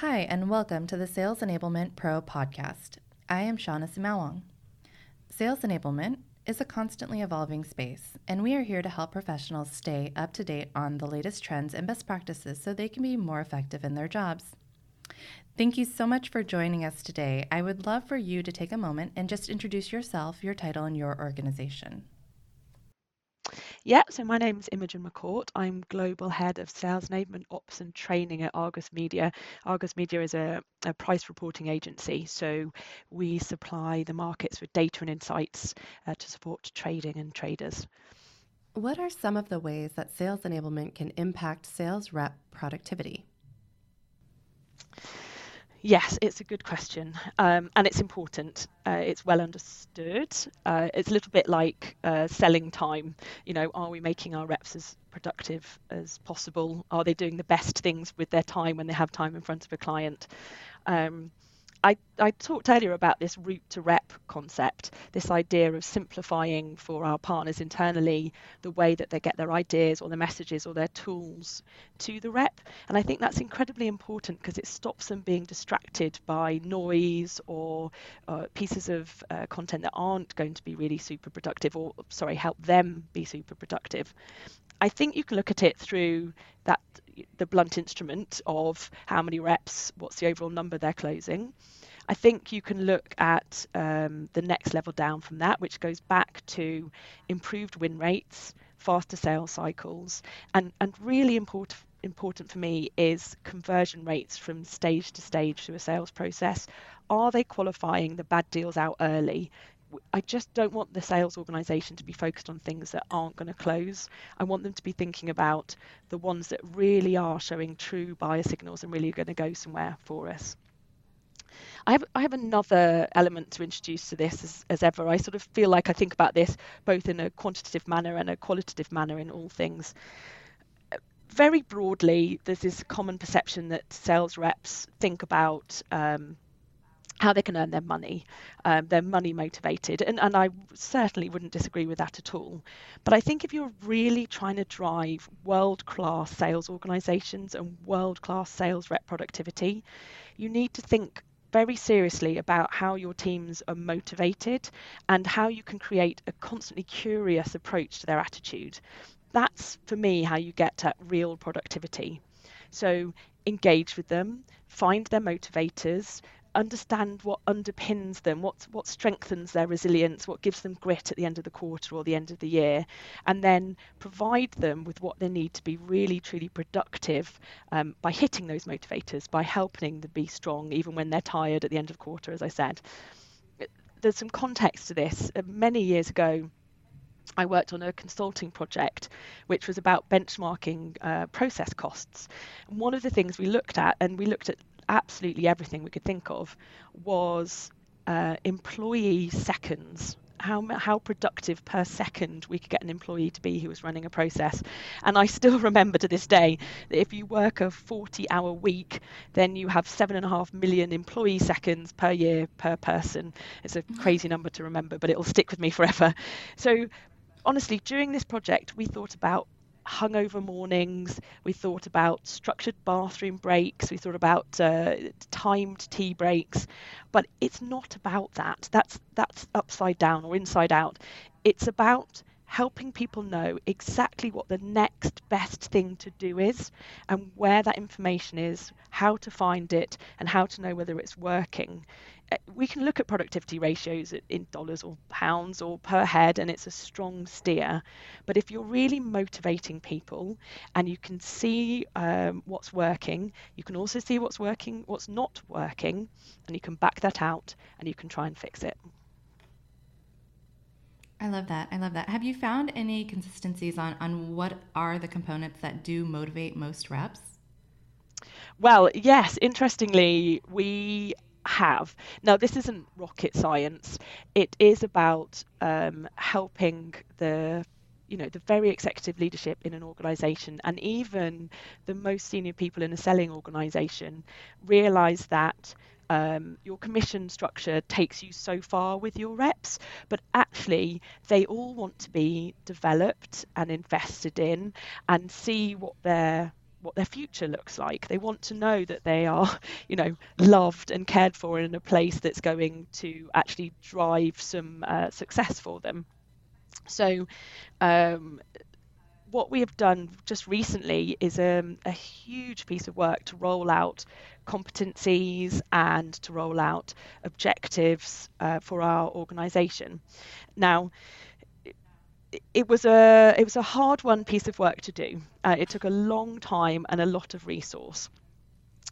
Hi, and welcome to the Sales Enablement Pro podcast. I am Shawnna Sumaoang. Sales enablement is a constantly evolving space, and we are here to help professionals stay up to date on the latest trends and best practices so they can be more effective in their jobs. Thank you so much for joining us today. I would love for you to take a moment and just introduce yourself, your title, and your organization. Yeah, so my name's Imogen McCourt. I'm Global Head of Sales Enablement Ops and Training at Argus Media. Argus Media is a, a, price reporting agency, so we supply the markets with data and insights uh, to support trading and traders. What are some of the ways that sales enablement can impact sales rep productivity? Yes, it's a good question, um, and it's important. Uh, it's well understood. Uh, it's a little bit like uh, selling time. You know, are we making our reps as productive as possible? Are they doing the best things with their time when they have time in front of a client? Um, I, I talked earlier about this route to rep concept, this idea of simplifying for our partners internally the way that they get their ideas or their messages or their tools to the rep. And I think that's incredibly important because it stops them being distracted by noise or uh, pieces of uh, content that aren't going to be really super productive or, sorry, help them be super productive. I think you can look at it through that the blunt instrument of how many reps, what's the overall number they're closing. I think you can look at um, the next level down from that, which goes back to improved win rates, faster sales cycles, and, and really important important for me is conversion rates from stage to stage through a sales process. Are they qualifying the bad deals out early? I just don't want the sales organization to be focused on things that aren't going to close. I want them to be thinking about the ones that really are showing true buyer signals and really are going to go somewhere for us. I have I have another element to introduce to this as, as ever. I sort of feel like I think about this both in a quantitative manner and a qualitative manner in all things. Very broadly, there's this common perception that sales reps think about um, how they can earn their money. Um, they're money motivated, and, and I certainly wouldn't disagree with that at all. But I think if you're really trying to drive world class sales organizations and world class sales rep productivity, you need to think very seriously about how your teams are motivated and how you can create a constantly curious approach to their attitude. That's for me how you get at real productivity. So engage with them, find their motivators, understand what underpins them, what what strengthens their resilience, what gives them grit at the end of the quarter or the end of the year, and then provide them with what they need to be really truly productive um, by hitting those motivators, by helping them be strong even when they're tired at the end of the quarter, as I said. There's some context to this. Uh, many years ago, I worked on a consulting project which was about benchmarking uh, process costs. And one of the things we looked at, and we looked at absolutely everything we could think of was uh, employee seconds how how productive per second we could get an employee to be who was running a process. And I still remember to this day that if you work a 40-hour week, then you have seven and a half million employee seconds per year per person. It's a mm. crazy number to remember, but it'll stick with me forever. So honestly, during this project, we thought about hungover mornings. We thought about structured bathroom breaks. We thought about uh, timed tea breaks. But it's not about that. That's that's upside down or inside out. It's about helping people know exactly what the next best thing to do is and where that information is, how to find it, and how to know whether it's working. We can look at productivity ratios in dollars or pounds or per head, and it's a strong steer. But if you're really motivating people and you can see um, what's working, you can also see what's working, what's not working, and you can back that out and you can try and fix it. I love that. I love that. Have you found any consistencies on, on what are the components that do motivate most reps? Well, yes, interestingly, we have. Now, this isn't rocket science. It is about um, helping the you know the very executive leadership in an organization and even the most senior people in a selling organization realize that um, your commission structure takes you so far with your reps, but actually they all want to be developed and invested in and see what their what their future looks like. They want to know that they are, you know, loved and cared for in a place that's going to actually drive some uh, success for them. So, um, what we have done just recently is um, a huge piece of work to roll out competencies and to roll out objectives uh, for our organisation. Now, it was a it was a hard one piece of work to do. Uh, it took a long time and a lot of resource.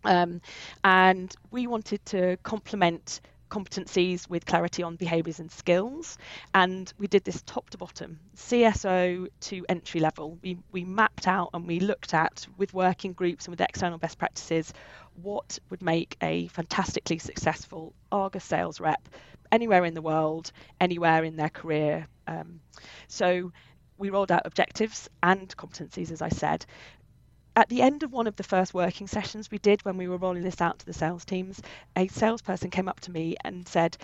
Um, and we wanted to complement competencies with clarity on behaviours and skills. And we did this top to bottom, CSO to entry level. We, we mapped out and we looked at, with working groups and with external best practices, what would make a fantastically successful Argus sales rep anywhere in the world, anywhere in their career. Um, so we rolled out objectives and competencies, as I said, at the end of one of the first working sessions we did when we were rolling this out to the sales teams, a salesperson came up to me and said,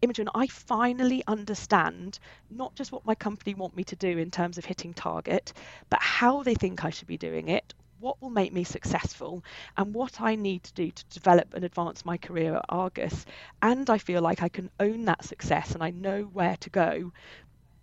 Imogen, I finally understand not just what my company want me to do in terms of hitting target, but how they think I should be doing it, what will make me successful, and what I need to do to develop and advance my career at Argus. And I feel like I can own that success and I know where to go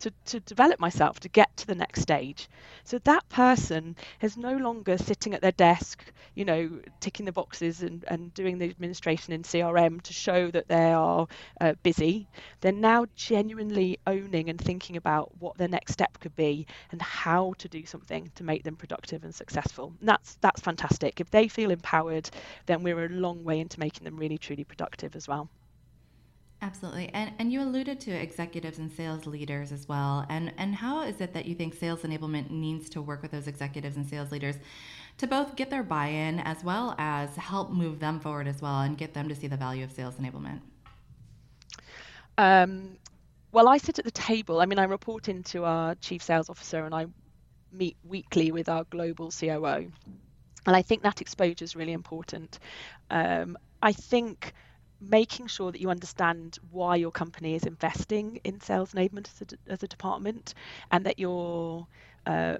to, to develop myself to get to the next stage. So that person is no longer sitting at their desk, you know, ticking the boxes and, and doing the administration in CRM to show that they are uh, busy. They're now genuinely owning and thinking about what their next step could be and how to do something to make them productive and successful. And that's that's fantastic. If they feel empowered, then we're a long way into making them really truly productive as well. Absolutely. And and you alluded to executives and sales leaders as well. And and how is it that you think sales enablement needs to work with those executives and sales leaders to both get their buy-in as well as help move them forward as well and get them to see the value of sales enablement? Um, well, I sit at the table. I mean, I report into our chief sales officer and I meet weekly with our global COO. And I think that exposure is really important. Um, I think making sure that you understand why your company is investing in sales enablement as a, as a department and that you're uh,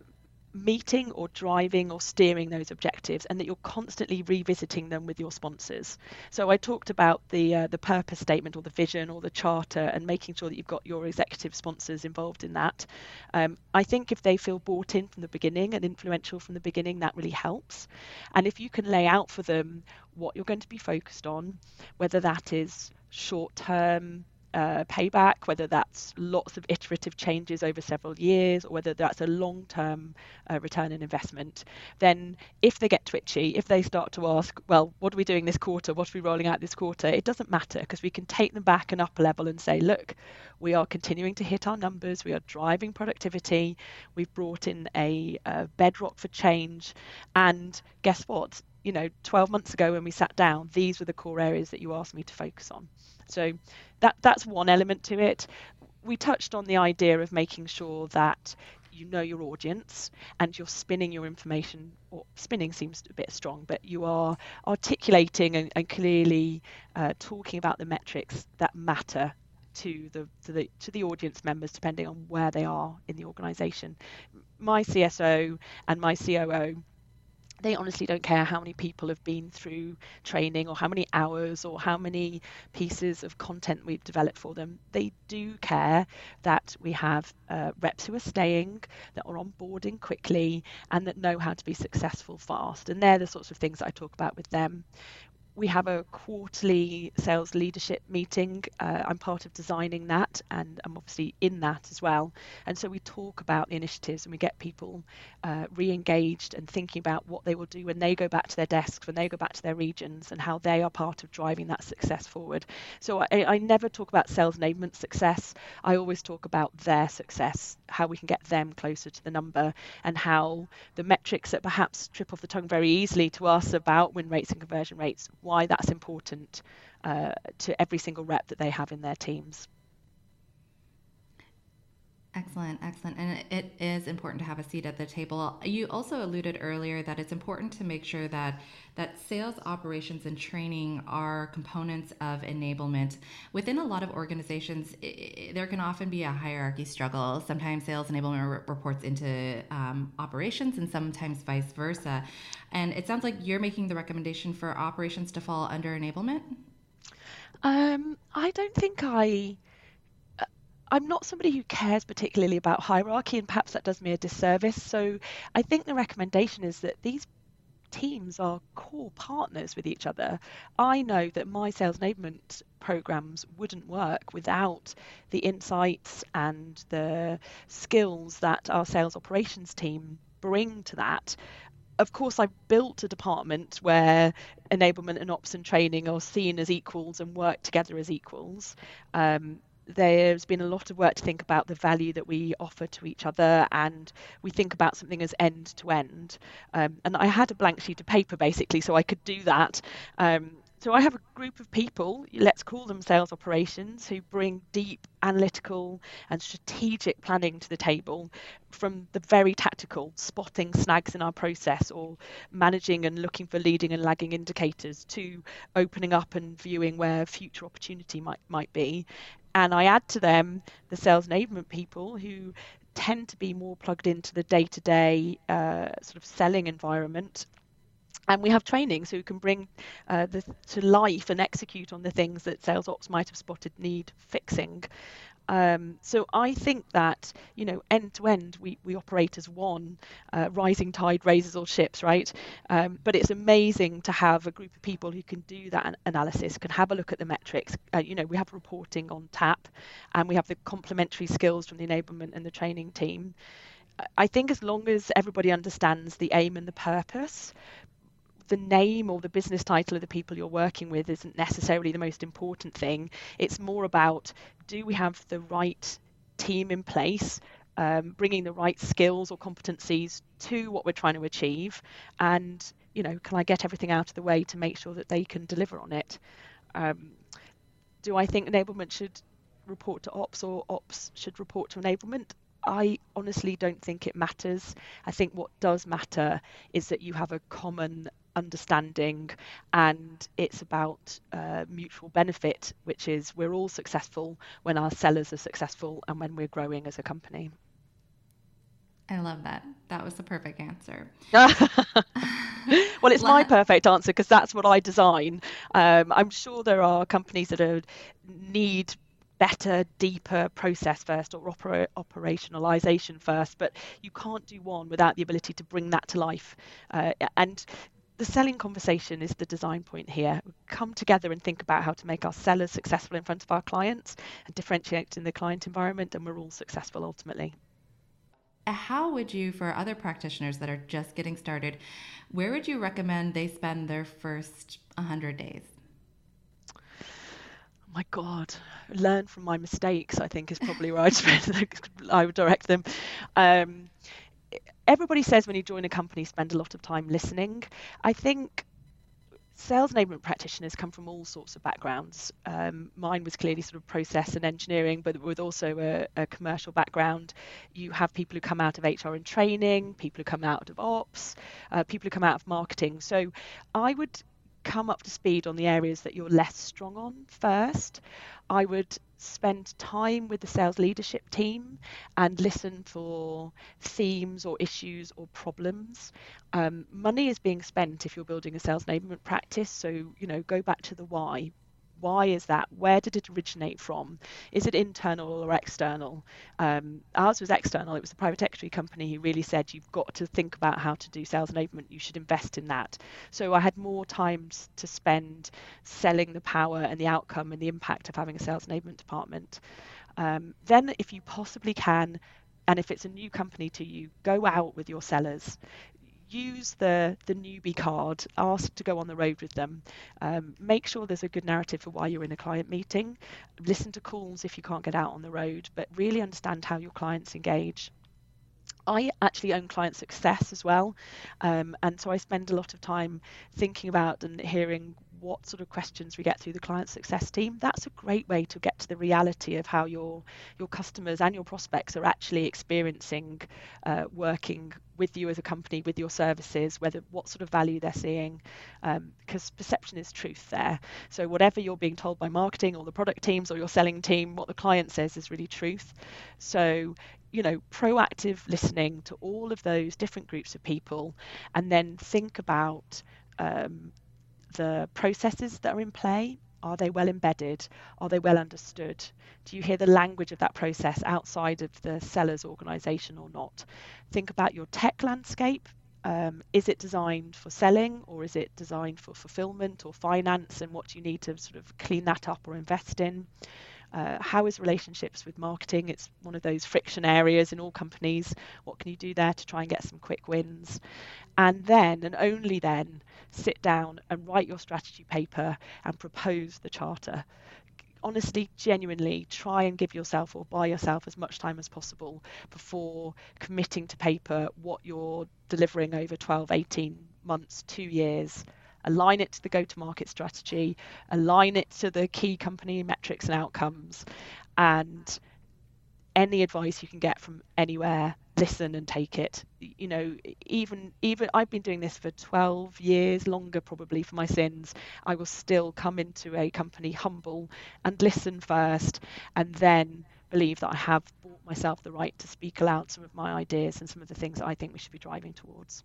meeting or driving or steering those objectives and that you're constantly revisiting them with your sponsors. So i talked about the uh, the purpose statement or the vision or the charter and making sure that you've got your executive sponsors involved in that. Um, i think if they feel bought in from the beginning and influential from the beginning that really helps. And if you can lay out for them what you're going to be focused on whether that is short term uh, payback, whether that's lots of iterative changes over several years, or whether that's a long term uh, return on investment, then if they get twitchy, if they start to ask, well, what are we doing this quarter? What are we rolling out this quarter? It doesn't matter because we can take them back an upper level and say, look, we are continuing to hit our numbers, we are driving productivity, we've brought in a, a bedrock for change, and guess what? You know, 12 months ago when we sat down, these were the core areas that you asked me to focus on. So that that's one element to it. We touched on the idea of making sure that you know your audience and you're spinning your information or spinning seems a bit strong but you are articulating and, and clearly uh, talking about the metrics that matter to the, to the to the audience members depending on where they are in the organization my cso and my coo they honestly don't care how many people have been through training or how many hours or how many pieces of content we've developed for them. They do care that we have uh, reps who are staying, that are onboarding quickly, and that know how to be successful fast. And they're the sorts of things I talk about with them we have a quarterly sales leadership meeting. Uh, I'm part of designing that, and I'm obviously in that as well. And so we talk about the initiatives and we get people uh, re engaged and thinking about what they will do when they go back to their desks, when they go back to their regions, and how they are part of driving that success forward. So I, I never talk about sales enablement success. I always talk about their success, how we can get them closer to the number, and how the metrics that perhaps trip off the tongue very easily to us about win rates and conversion rates why that's important uh, to every single rep that they have in their teams. Excellent, excellent. And it is important to have a seat at the table. You also alluded earlier that it's important to make sure that that sales operations and training are components of enablement. Within a lot of organizations, it, there can often be a hierarchy struggle. Sometimes sales enablement re- reports into um, operations and sometimes vice versa. And it sounds like you're making the recommendation for operations to fall under enablement. Um, I don't think I I'm not somebody who cares particularly about hierarchy, and perhaps that does me a disservice. So I think the recommendation is that these teams are core partners with each other. I know that my sales enablement programs wouldn't work without the insights and the skills that our sales operations team bring to that. Of course, I've built a department where enablement and ops and training are seen as equals and work together as equals. Um, there's been a lot of work to think about the value that we offer to each other and we think about something as end to end um, and i had a blank sheet of paper basically so i could do that um, so I have a group of people, let's call them sales operations, who bring deep analytical and strategic planning to the table from the very tactical, spotting snags in our process or managing and looking for leading and lagging indicators to opening up and viewing where future opportunity might might be. And I add to them the sales enablement people who tend to be more plugged into the day-to-day uh, sort of selling environment and we have training so we can bring uh, the, to life and execute on the things that sales ops might have spotted need fixing. Um, so I think that you know end to end we, we operate as one. Uh, rising tide raises all ships, right? Um, but it's amazing to have a group of people who can do that analysis, can have a look at the metrics. Uh, you know we have reporting on tap, and we have the complementary skills from the enablement and the training team. I think as long as everybody understands the aim and the purpose, the name or the business title of the people you're working with isn't necessarily the most important thing. It's more about do we have the right team in place, um, bringing the right skills or competencies to what we're trying to achieve, and you know, can I get everything out of the way to make sure that they can deliver on it? Um, do I think enablement should report to ops or ops should report to enablement? I honestly don't think it matters. I think what does matter is that you have a common understanding and it's about uh, mutual benefit, which is we're all successful when our sellers are successful and when we're growing as a company. I love that. That was the perfect answer. well, it's my perfect answer because that's what I design. Um, I'm sure there are companies that are, need better, deeper process first or oper- operationalization first, but you can't do one without the ability to bring that to life. Uh, and the selling conversation is the design point here. We come together and think about how to make our sellers successful in front of our clients and differentiate in the client environment, and we're all successful ultimately. How would you, for other practitioners that are just getting started, where would you recommend they spend their first 100 days? My God, learn from my mistakes. I think is probably where I'd. I would direct them. Um, everybody says when you join a company, spend a lot of time listening. I think sales enablement practitioners come from all sorts of backgrounds. Um, mine was clearly sort of process and engineering, but with also a, a, commercial background. You have people who come out of HR and training, people who come out of ops, uh, people who come out of marketing. So I would come up to speed on the areas that you're less strong on first. I would spend time with the sales leadership team and listen for themes or issues or problems. Um, money is being spent if you're building a sales enablement practice, so you know go back to the why why is that? Where did it originate from? Is it internal or external? Um, ours was external. It was a private equity company who really said you've got to think about how to do sales enablement. You should invest in that. So I had more time to spend selling the power and the outcome and the impact of having a sales enablement department. Um, then, if you possibly can, and if it's a new company to you, go out with your sellers use the the newbie card ask to go on the road with them. Um, make sure there's a good narrative for why you're in a client meeting. Listen to calls if you can't get out on the road but really understand how your clients engage. I actually own client success as well, um, and so I spend a lot of time thinking about and hearing what sort of questions we get through the client success team, that's a great way to get to the reality of how your your customers and your prospects are actually experiencing uh, working with you as a company, with your services, whether what sort of value they're seeing, um, because perception is truth there. So whatever you're being told by marketing or the product teams or your selling team, what the client says is really truth. So you know, proactive listening to all of those different groups of people, and then think about um, the processes that are in play. Are they well embedded? Are they well understood? Do you hear the language of that process outside of the seller's organization or not? Think about your tech landscape. Um, is it designed for selling or is it designed for fulfillment or finance? And what do you need to sort of clean that up or invest in? Uh, how is relationships with marketing? It's one of those friction areas in all companies. What can you do there to try and get some quick wins? And then, and only then, sit down and write your strategy paper and propose the charter. Honestly, genuinely, try and give yourself or buy yourself as much time as possible before committing to paper what you're delivering over 12, 18 months, two years. Align it to the go to market strategy, align it to the key company metrics and outcomes, and any advice you can get from anywhere listen and take it. You know even even i've been doing this for 12 years longer probably for my sins. I will still come into a company humble and listen first and then believe that i have bought myself the right to speak aloud some of my ideas and some of the things that i think we should be driving towards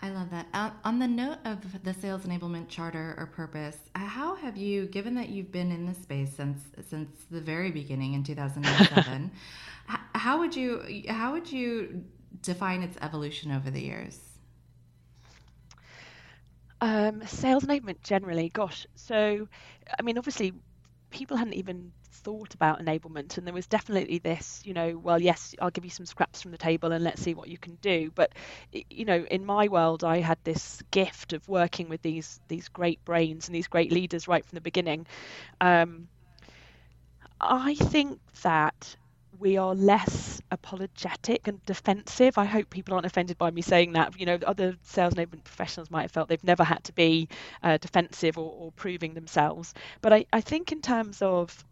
I love that. Uh, on the note of the sales enablement charter or purpose, how have you, given that you've been in this space since since the very beginning in 2007, how would you how would you define its evolution over the years? Um, sales enablement generally, gosh. So, I mean, obviously, people hadn't even thought about enablement and there was definitely this you know well yes i'll give you some scraps from the table and let's see what you can do. But you know in my world i had this gift of working with these these great brains and these great leaders right from the beginning. Um, i think that we are less apologetic and defensive. I hope people aren't offended by me saying that. You know, other sales enablement professionals might have felt they've never had to be uh, defensive or, or, proving themselves. But I, I think in terms of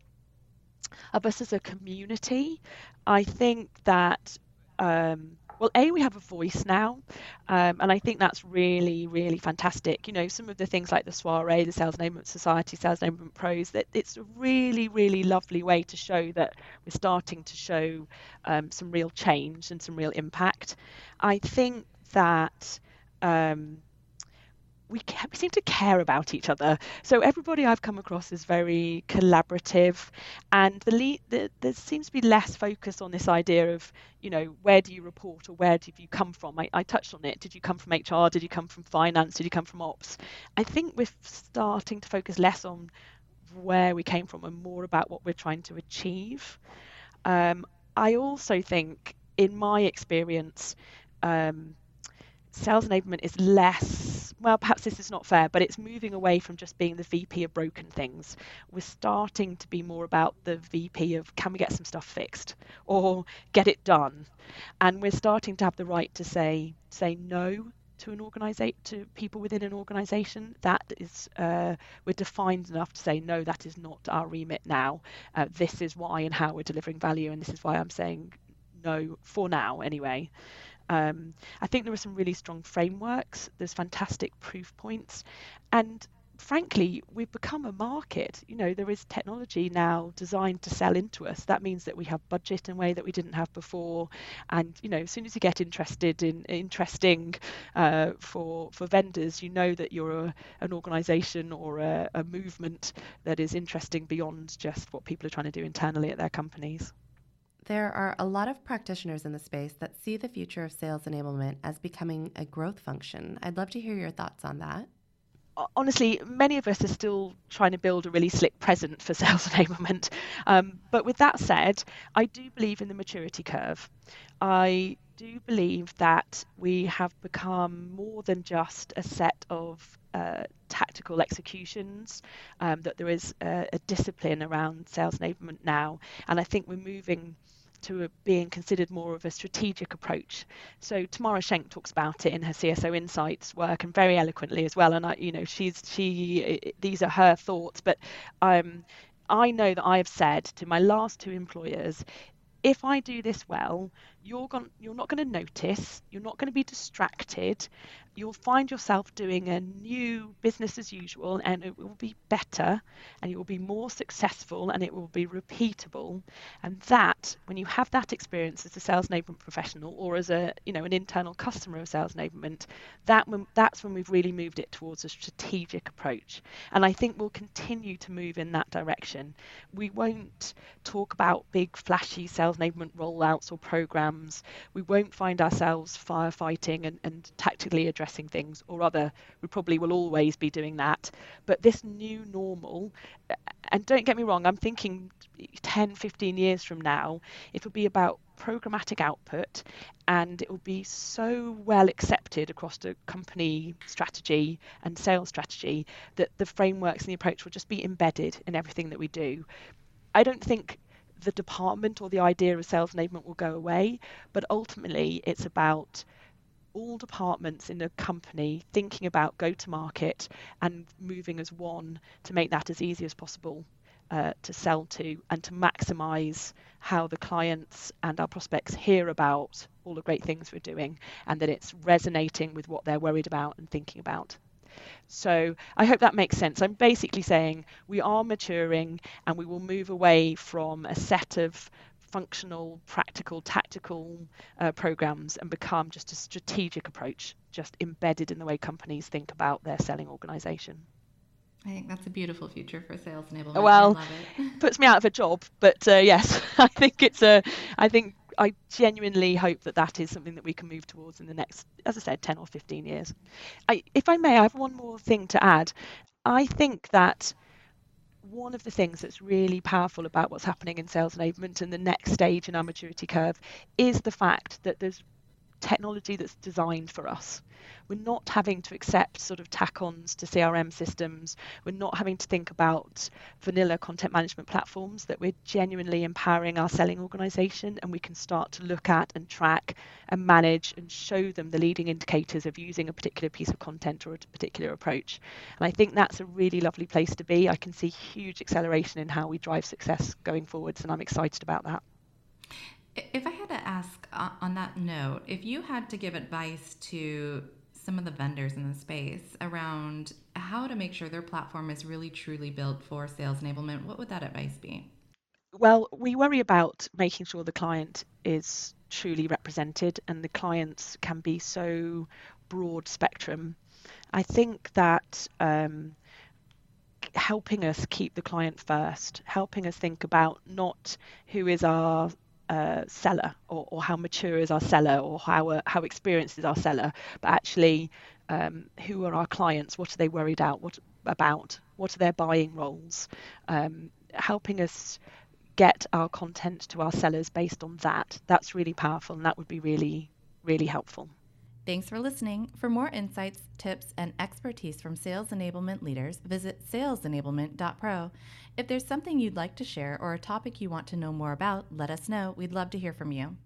of us as a community, I think that um, well, a we have a voice now, um, and I think that's really, really fantastic. You know, some of the things like the soiree, the Sales Enablement Society, Sales Enablement Pros, that it's a really, really lovely way to show that we're starting to show um, some real change and some real impact. I think that. Um, we, we seem to care about each other. So everybody I've come across is very collaborative, and the, lead, the there seems to be less focus on this idea of you know where do you report or where do you come from. I, I touched on it. Did you come from HR? Did you come from finance? Did you come from ops? I think we're starting to focus less on where we came from and more about what we're trying to achieve. Um, I also think, in my experience, um, sales enablement is less. Well perhaps this is not fair but it's moving away from just being the vp of broken things. We're starting to be more about the vp of can we get some stuff fixed or get it done? And we're starting to have the right to say say no to an organization to people within an organization. That is uh, we're defined enough to say no that is not our remit now. Uh, this is why and how we're delivering value and this is why i'm saying no for now anyway um, I think there are some really strong frameworks. There's fantastic proof points, and frankly, we've become a market. You know, there is technology now designed to sell into us. That means that we have budget in a way that we didn't have before. And you know, as soon as you get interested in interesting uh, for for vendors, you know that you're a, an organisation or a, a movement that is interesting beyond just what people are trying to do internally at their companies. There are a lot of practitioners in the space that see the future of sales enablement as becoming a growth function. I'd love to hear your thoughts on that. Honestly, many of us are still trying to build a really slick present for sales enablement. Um, but with that said, I do believe in the maturity curve. I do believe that we have become more than just a set of uh, tactical executions, um, that there is a, a, discipline around sales enablement now. And I think we're moving to being considered more of a strategic approach. So Tamara Schenk talks about it in her CSO Insights work and very eloquently as well. And I, you know, she's she these are her thoughts, but um, I know that I have said to my last two employers, if I do this well, you're going, you're not going to notice, you're not going to be distracted, you'll find yourself doing a new business as usual and it will be better and you will be more successful and it will be repeatable. And that when you have that experience as a sales enablement professional or as a you know an internal customer of sales enablement that when, that's when we've really moved it towards a strategic approach. And i think we'll continue to move in that direction. We won't talk about big flashy sales enablement rollouts or programs. We won't find ourselves firefighting and, and tactically addressing addressing things, or rather, we probably will always be doing that. But this new normal, and don't get me wrong, I'm thinking 10, 15 years from now, it will be about programmatic output and it will be so well accepted across the company strategy and sales strategy that the frameworks and the approach will just be embedded in everything that we do. I don't think the department or the idea of sales enablement will go away, but ultimately it's about all departments in a company thinking about go to market and moving as one to make that as easy as possible uh, to sell to and to maximize how the clients and our prospects hear about all the great things we're doing and that it's resonating with what they're worried about and thinking about. So I hope that makes sense. I'm basically saying we are maturing and we will move away from a set of functional, practical, tactical uh, programs and become just a strategic approach, just embedded in the way companies think about their selling organization. I think that's a beautiful future for sales enablement. Well, puts me out of a job, but uh, yes, I think it's a. I think I genuinely hope that that is something that we can move towards in the next, as I said, ten or fifteen years. I, if I may, I have one more thing to add. I think that one of the things that's really powerful about what's happening in sales enablement and the next stage in our maturity curve is the fact that there's technology that's designed for us. We're not having to accept sort of tack ons to CRM systems. We're not having to think about vanilla content management platforms, that we're genuinely empowering our selling organization and we can start to look at and track and manage and show them the leading indicators of using a particular piece of content or a particular approach. And I think that's a really lovely place to be. I can see huge acceleration in how we drive success going forwards, and I'm excited about that. If I ask uh, on that note, if you had to give advice to some of the vendors in the space around how to make sure their platform is really truly built for sales enablement, what would that advice be? Well, we worry about making sure the client is truly represented and the clients can be so broad spectrum. I think that um, helping us keep the client first, helping us think about not who is our uh, seller or, or, how mature is our seller or how uh, how experienced is our seller, but actually um, who are our clients? What are they worried out? What about? What are their buying roles? Um, helping us get our content to our sellers based on that. That's really powerful, and that would be really really helpful. Thanks for listening. For more insights, tips, and expertise from sales enablement leaders, visit salesenablement.pro. If there's something you'd like to share or a topic you want to know more about, let us know. We'd love to hear from you.